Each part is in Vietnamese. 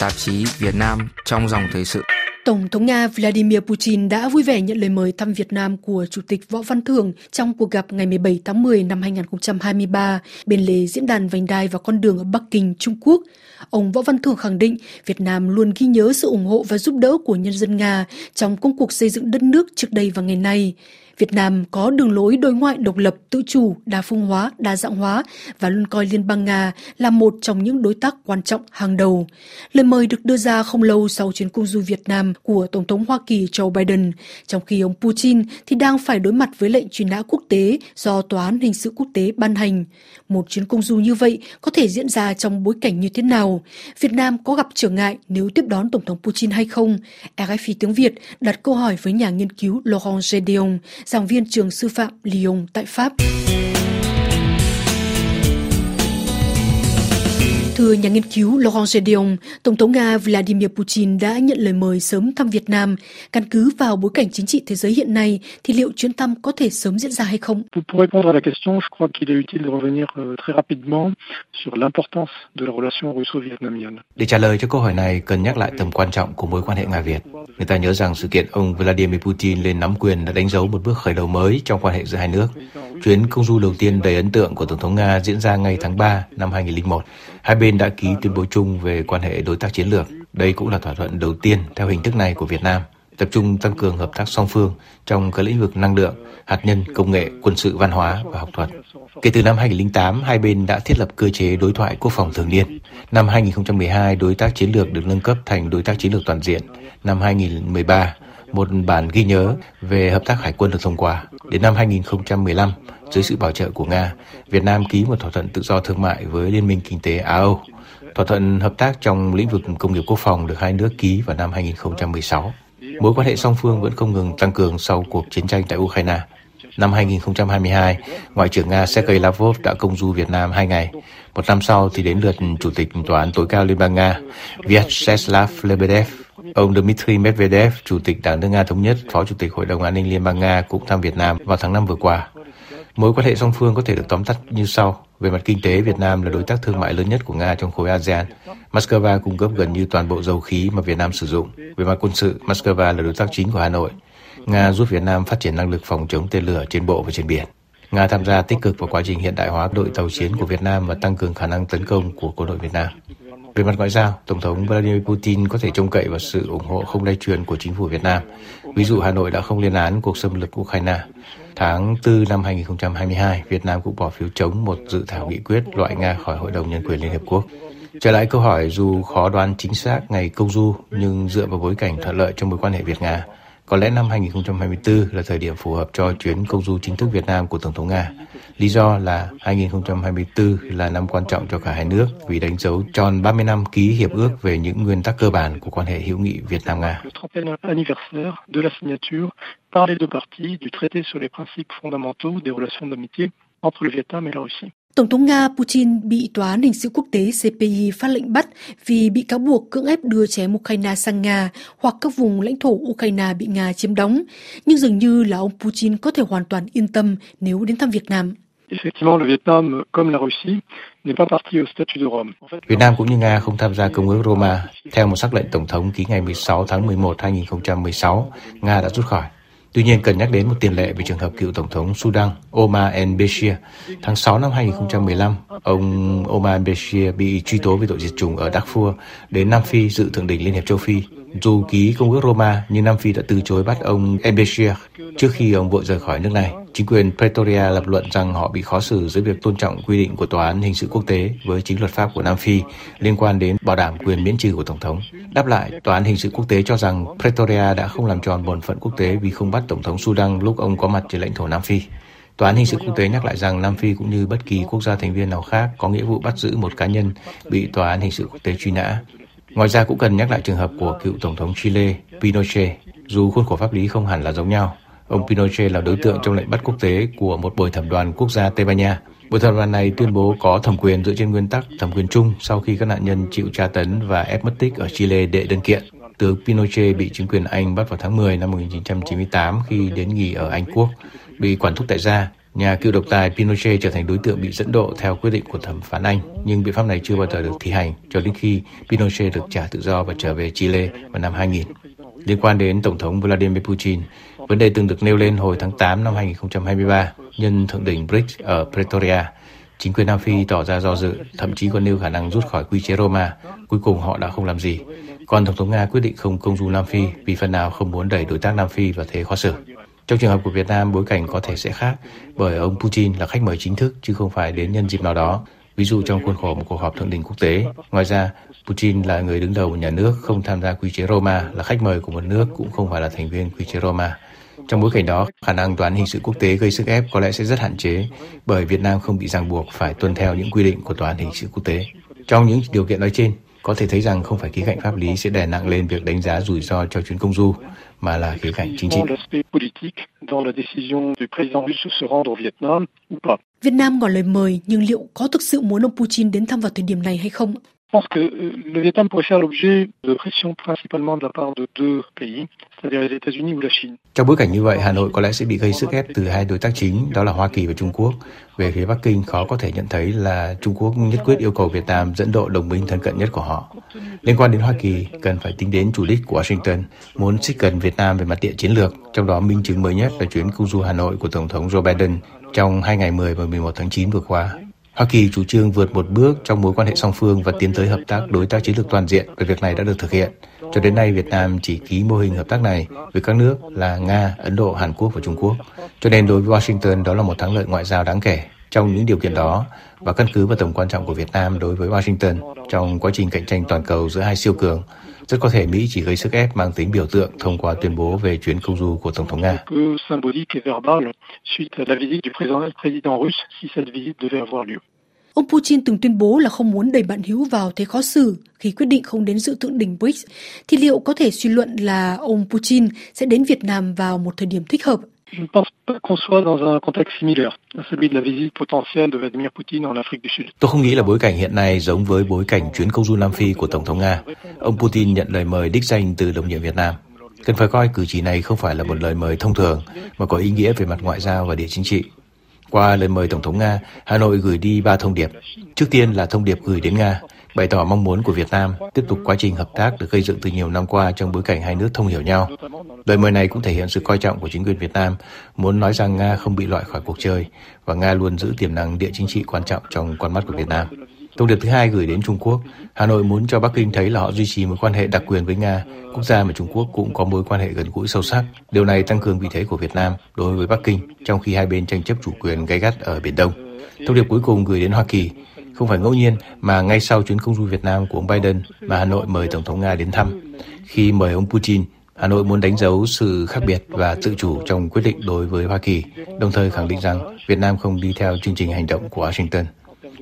tạp chí Việt Nam trong dòng thời sự. Tổng thống Nga Vladimir Putin đã vui vẻ nhận lời mời thăm Việt Nam của Chủ tịch Võ Văn Thưởng trong cuộc gặp ngày 17 tháng 10 năm 2023 bên lề diễn đàn vành đai và con đường ở Bắc Kinh, Trung Quốc. Ông Võ Văn Thưởng khẳng định Việt Nam luôn ghi nhớ sự ủng hộ và giúp đỡ của nhân dân Nga trong công cuộc xây dựng đất nước trước đây và ngày nay. Việt Nam có đường lối đối ngoại độc lập, tự chủ, đa phương hóa, đa dạng hóa và luôn coi Liên bang Nga là một trong những đối tác quan trọng hàng đầu. Lời mời được đưa ra không lâu sau chuyến công du Việt Nam của Tổng thống Hoa Kỳ Joe Biden, trong khi ông Putin thì đang phải đối mặt với lệnh truy nã quốc tế do Tòa án Hình sự quốc tế ban hành. Một chuyến công du như vậy có thể diễn ra trong bối cảnh như thế nào? Việt Nam có gặp trở ngại nếu tiếp đón Tổng thống Putin hay không? RFI tiếng Việt đặt câu hỏi với nhà nghiên cứu Laurent Gedeon, giảng viên trường sư phạm Lyon tại Pháp. Thưa nhà nghiên cứu Laurent Gedeon, Tổng thống Nga Vladimir Putin đã nhận lời mời sớm thăm Việt Nam. Căn cứ vào bối cảnh chính trị thế giới hiện nay, thì liệu chuyến thăm có thể sớm diễn ra hay không? À euh. Để trả lời cho câu hỏi này, cần nhắc lại tầm quan trọng của mối quan hệ Nga-Việt. Người ta nhớ rằng sự kiện ông Vladimir Putin lên nắm quyền đã đánh dấu một bước khởi đầu mới trong quan hệ giữa hai nước. Chuyến công du đầu tiên đầy ấn tượng của Tổng thống Nga diễn ra ngay tháng 3 năm 2001. Hai bên đã ký tuyên bố chung về quan hệ đối tác chiến lược. Đây cũng là thỏa thuận đầu tiên theo hình thức này của Việt Nam, tập trung tăng cường hợp tác song phương trong các lĩnh vực năng lượng, hạt nhân, công nghệ, quân sự, văn hóa và học thuật. Kể từ năm 2008, hai bên đã thiết lập cơ chế đối thoại quốc phòng thường niên. Năm 2012, đối tác chiến lược được nâng cấp thành đối tác chiến lược toàn diện. Năm 2013, một bản ghi nhớ về hợp tác hải quân được thông qua. Đến năm 2015, dưới sự bảo trợ của Nga, Việt Nam ký một thỏa thuận tự do thương mại với Liên minh Kinh tế Á-Âu. Thỏa thuận hợp tác trong lĩnh vực công nghiệp quốc phòng được hai nước ký vào năm 2016. Mối quan hệ song phương vẫn không ngừng tăng cường sau cuộc chiến tranh tại Ukraine. Năm 2022, Ngoại trưởng Nga Sergei Lavrov đã công du Việt Nam hai ngày. Một năm sau thì đến lượt Chủ tịch Tòa án tối cao Liên bang Nga Vyacheslav Lebedev Ông Dmitry Medvedev, Chủ tịch Đảng nước Nga Thống nhất, Phó Chủ tịch Hội đồng An ninh Liên bang Nga cũng thăm Việt Nam vào tháng 5 vừa qua. Mối quan hệ song phương có thể được tóm tắt như sau. Về mặt kinh tế, Việt Nam là đối tác thương mại lớn nhất của Nga trong khối ASEAN. Moscow cung cấp gần như toàn bộ dầu khí mà Việt Nam sử dụng. Về mặt quân sự, Moscow là đối tác chính của Hà Nội. Nga giúp Việt Nam phát triển năng lực phòng chống tên lửa trên bộ và trên biển. Nga tham gia tích cực vào quá trình hiện đại hóa đội tàu chiến của Việt Nam và tăng cường khả năng tấn công của quân đội Việt Nam. Về mặt ngoại giao, Tổng thống Vladimir Putin có thể trông cậy vào sự ủng hộ không lay truyền của chính phủ Việt Nam. Ví dụ Hà Nội đã không lên án cuộc xâm lược Ukraine. Tháng 4 năm 2022, Việt Nam cũng bỏ phiếu chống một dự thảo nghị quyết loại Nga khỏi Hội đồng Nhân quyền Liên Hợp Quốc. Trở lại câu hỏi dù khó đoán chính xác ngày công du nhưng dựa vào bối cảnh thuận lợi trong mối quan hệ Việt-Nga, có lẽ năm 2024 là thời điểm phù hợp cho chuyến công du chính thức Việt Nam của Tổng thống Nga. Lý do là 2024 là năm quan trọng cho cả hai nước vì đánh dấu tròn 30 năm ký hiệp ước về những nguyên tắc cơ bản của quan hệ hữu nghị Việt Nam Nga. par les deux parties du traité sur les principes fondamentaux des relations d'amitié entre le Vietnam et la Russie. Tổng thống Nga Putin bị Tòa án Hình sự Quốc tế CPI phát lệnh bắt vì bị cáo buộc cưỡng ép đưa trẻ Ukraine sang Nga hoặc các vùng lãnh thổ Ukraine bị Nga chiếm đóng. Nhưng dường như là ông Putin có thể hoàn toàn yên tâm nếu đến thăm Việt Nam. Việt Nam cũng như Nga không tham gia Công ước Roma. Theo một sắc lệnh Tổng thống ký ngày 16 tháng 11 2016, Nga đã rút khỏi. Tuy nhiên cần nhắc đến một tiền lệ về trường hợp cựu Tổng thống Sudan Omar al-Bashir, Tháng 6 năm 2015, ông Omar al-Bashir bị truy tố về tội diệt chủng ở Darfur đến Nam Phi dự thượng đỉnh Liên hiệp châu Phi. Dù ký công ước Roma, nhưng Nam Phi đã từ chối bắt ông Ebeshir trước khi ông vội rời khỏi nước này. Chính quyền Pretoria lập luận rằng họ bị khó xử dưới việc tôn trọng quy định của Tòa án Hình sự Quốc tế với chính luật pháp của Nam Phi liên quan đến bảo đảm quyền miễn trừ của Tổng thống. Đáp lại, Tòa án Hình sự Quốc tế cho rằng Pretoria đã không làm tròn bổn phận quốc tế vì không bắt Tổng thống Sudan lúc ông có mặt trên lãnh thổ Nam Phi. Tòa án hình sự quốc tế nhắc lại rằng Nam Phi cũng như bất kỳ quốc gia thành viên nào khác có nghĩa vụ bắt giữ một cá nhân bị tòa án hình sự quốc tế truy nã. Ngoài ra cũng cần nhắc lại trường hợp của cựu tổng thống Chile Pinochet, dù khuôn khổ pháp lý không hẳn là giống nhau. Ông Pinochet là đối tượng trong lệnh bắt quốc tế của một bồi thẩm đoàn quốc gia Tây Ban Nha. Bồi thẩm đoàn này tuyên bố có thẩm quyền dựa trên nguyên tắc thẩm quyền chung sau khi các nạn nhân chịu tra tấn và ép mất tích ở Chile đệ đơn kiện. Tướng Pinochet bị chính quyền Anh bắt vào tháng 10 năm 1998 khi đến nghỉ ở Anh Quốc, bị quản thúc tại gia Nhà cựu độc tài Pinochet trở thành đối tượng bị dẫn độ theo quyết định của thẩm phán Anh, nhưng biện pháp này chưa bao giờ được thi hành cho đến khi Pinochet được trả tự do và trở về Chile vào năm 2000. Liên quan đến Tổng thống Vladimir Putin, vấn đề từng được nêu lên hồi tháng 8 năm 2023 nhân thượng đỉnh BRICS ở Pretoria. Chính quyền Nam Phi tỏ ra do dự, thậm chí còn nêu khả năng rút khỏi quy chế Roma. Cuối cùng họ đã không làm gì. Còn Tổng thống Nga quyết định không công du Nam Phi vì phần nào không muốn đẩy đối tác Nam Phi vào thế khó xử. Trong trường hợp của Việt Nam, bối cảnh có thể sẽ khác bởi ông Putin là khách mời chính thức chứ không phải đến nhân dịp nào đó, ví dụ trong khuôn khổ một cuộc họp thượng đỉnh quốc tế. Ngoài ra, Putin là người đứng đầu một nhà nước không tham gia quy chế Roma, là khách mời của một nước cũng không phải là thành viên quy chế Roma. Trong bối cảnh đó, khả năng toán hình sự quốc tế gây sức ép có lẽ sẽ rất hạn chế bởi Việt Nam không bị ràng buộc phải tuân theo những quy định của toán hình sự quốc tế. Trong những điều kiện nói trên, có thể thấy rằng không phải khía cạnh pháp lý sẽ đè nặng lên việc đánh giá rủi ro cho chuyến công du, mà là khía cạnh chính trị. Việt Nam ngỏ lời mời, nhưng liệu có thực sự muốn ông Putin đến thăm vào thời điểm này hay không? Je pense que euh, le Vietnam pourrait faire l'objet de pression principalement de la part de deux pays, c'est-à-dire les États-Unis ou la Chine. Trong bối cảnh như vậy, Hà Nội có lẽ sẽ bị gây sức ép từ hai đối tác chính, đó là Hoa Kỳ và Trung Quốc. Về phía Bắc Kinh, khó có thể nhận thấy là Trung Quốc nhất quyết yêu cầu Việt Nam dẫn độ đồng minh thân cận nhất của họ. Liên quan đến Hoa Kỳ, cần phải tính đến chủ đích của Washington, muốn xích gần Việt Nam về mặt địa chiến lược, trong đó minh chứng mới nhất là chuyến công du Hà Nội của Tổng thống Joe Biden trong hai ngày 10 và 11 tháng 9 vừa qua. Hoa Kỳ chủ trương vượt một bước trong mối quan hệ song phương và tiến tới hợp tác đối tác chiến lược toàn diện và việc này đã được thực hiện. Cho đến nay, Việt Nam chỉ ký mô hình hợp tác này với các nước là Nga, Ấn Độ, Hàn Quốc và Trung Quốc. Cho nên đối với Washington, đó là một thắng lợi ngoại giao đáng kể. Trong những điều kiện đó, và căn cứ vào tầm quan trọng của Việt Nam đối với Washington trong quá trình cạnh tranh toàn cầu giữa hai siêu cường, rất có thể Mỹ chỉ gây sức ép mang tính biểu tượng thông qua tuyên bố về chuyến công du của Tổng thống Nga. Ông Putin từng tuyên bố là không muốn đẩy bạn hữu vào thế khó xử khi quyết định không đến dự thượng đỉnh BRICS, thì liệu có thể suy luận là ông Putin sẽ đến Việt Nam vào một thời điểm thích hợp? Je ne pense pas qu'on soit dans un contexte similaire à celui de la visite potentielle de Vladimir Poutine en Afrique du Sud. Tôi không nghĩ là bối cảnh hiện nay giống với bối cảnh chuyến công du Nam Phi của Tổng thống Nga. Ông Putin nhận lời mời đích danh từ đồng nhiệm Việt Nam. Cần phải coi cử chỉ này không phải là một lời mời thông thường, mà có ý nghĩa về mặt ngoại giao và địa chính trị. Qua lời mời Tổng thống Nga, Hà Nội gửi đi ba thông điệp. Trước tiên là thông điệp gửi đến Nga, bày tỏ mong muốn của Việt Nam tiếp tục quá trình hợp tác được gây dựng từ nhiều năm qua trong bối cảnh hai nước thông hiểu nhau. Lời mời này cũng thể hiện sự coi trọng của chính quyền Việt Nam, muốn nói rằng Nga không bị loại khỏi cuộc chơi và Nga luôn giữ tiềm năng địa chính trị quan trọng trong con mắt của Việt Nam. Thông điệp thứ hai gửi đến Trung Quốc, Hà Nội muốn cho Bắc Kinh thấy là họ duy trì mối quan hệ đặc quyền với Nga, quốc gia mà Trung Quốc cũng có mối quan hệ gần gũi sâu sắc. Điều này tăng cường vị thế của Việt Nam đối với Bắc Kinh trong khi hai bên tranh chấp chủ quyền gay gắt ở Biển Đông. Thông điệp cuối cùng gửi đến Hoa Kỳ, không phải ngẫu nhiên mà ngay sau chuyến công du Việt Nam của ông Biden mà Hà Nội mời Tổng thống Nga đến thăm. Khi mời ông Putin, Hà Nội muốn đánh dấu sự khác biệt và tự chủ trong quyết định đối với Hoa Kỳ, đồng thời khẳng định rằng Việt Nam không đi theo chương trình hành động của Washington.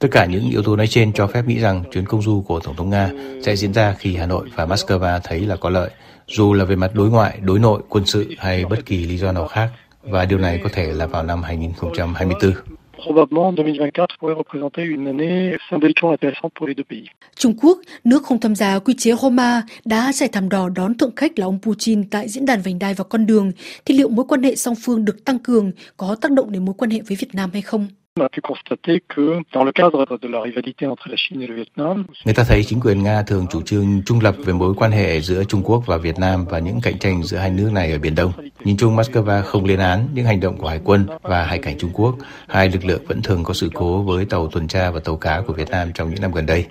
Tất cả những yếu tố nói trên cho phép nghĩ rằng chuyến công du của Tổng thống Nga sẽ diễn ra khi Hà Nội và Moscow thấy là có lợi, dù là về mặt đối ngoại, đối nội, quân sự hay bất kỳ lý do nào khác. Và điều này có thể là vào năm 2024 probablement 2024 pourrait représenter une année symboliquement intéressante pour les deux pays. Trung Quốc, nước không tham gia quy chế Roma, đã giải thảm đỏ đón thượng khách là ông Putin tại diễn đàn vành đai và con đường, thì liệu mối quan hệ song phương được tăng cường có tác động đến mối quan hệ với Việt Nam hay không? A pu constater que dans le cadre de la rivalité entre la Chine et le Vietnam, Người ta thấy chính quyền Nga thường chủ trương trung lập về mối quan hệ giữa Trung Quốc và Việt Nam và những cạnh tranh giữa hai nước này ở Biển Đông. Nhìn chung Moscow không lên án những hành động của Hải quân và Hải cảnh Trung Quốc. Hai lực lượng vẫn thường có sự cố với tàu tuần tra và tàu cá của Việt Nam trong những năm gần đây.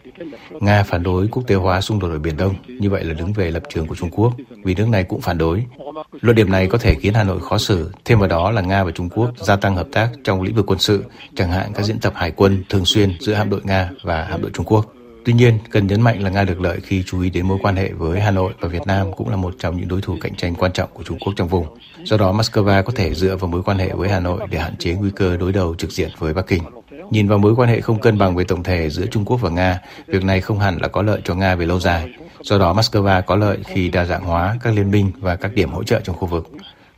Nga phản đối quốc tế hóa xung đột ở Biển Đông, như vậy là đứng về lập trường của Trung Quốc, vì nước này cũng phản đối. Luận điểm này có thể khiến Hà Nội khó xử, thêm vào đó là Nga và Trung Quốc gia tăng hợp tác trong lĩnh vực quân sự, chẳng hạn các diễn tập hải quân thường xuyên giữa hạm đội Nga và hạm đội Trung Quốc. Tuy nhiên, cần nhấn mạnh là Nga được lợi khi chú ý đến mối quan hệ với Hà Nội và Việt Nam cũng là một trong những đối thủ cạnh tranh quan trọng của Trung Quốc trong vùng. Do đó, Moscow có thể dựa vào mối quan hệ với Hà Nội để hạn chế nguy cơ đối đầu trực diện với Bắc Kinh. Nhìn vào mối quan hệ không cân bằng về tổng thể giữa Trung Quốc và Nga, việc này không hẳn là có lợi cho Nga về lâu dài. Do đó, Moscow có lợi khi đa dạng hóa các liên minh và các điểm hỗ trợ trong khu vực.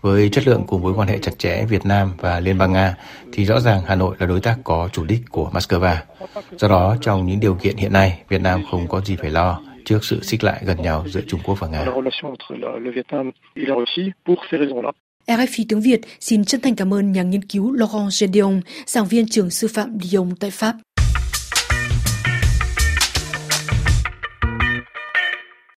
Với chất lượng của mối quan hệ chặt chẽ Việt Nam và Liên bang Nga, thì rõ ràng Hà Nội là đối tác có chủ đích của Moscow. Do đó, trong những điều kiện hiện nay, Việt Nam không có gì phải lo trước sự xích lại gần nhau giữa Trung Quốc và Nga. RFI tiếng Việt xin chân thành cảm ơn nhà nghiên cứu Laurent Gedeon, giảng viên trường sư phạm Lyon tại Pháp.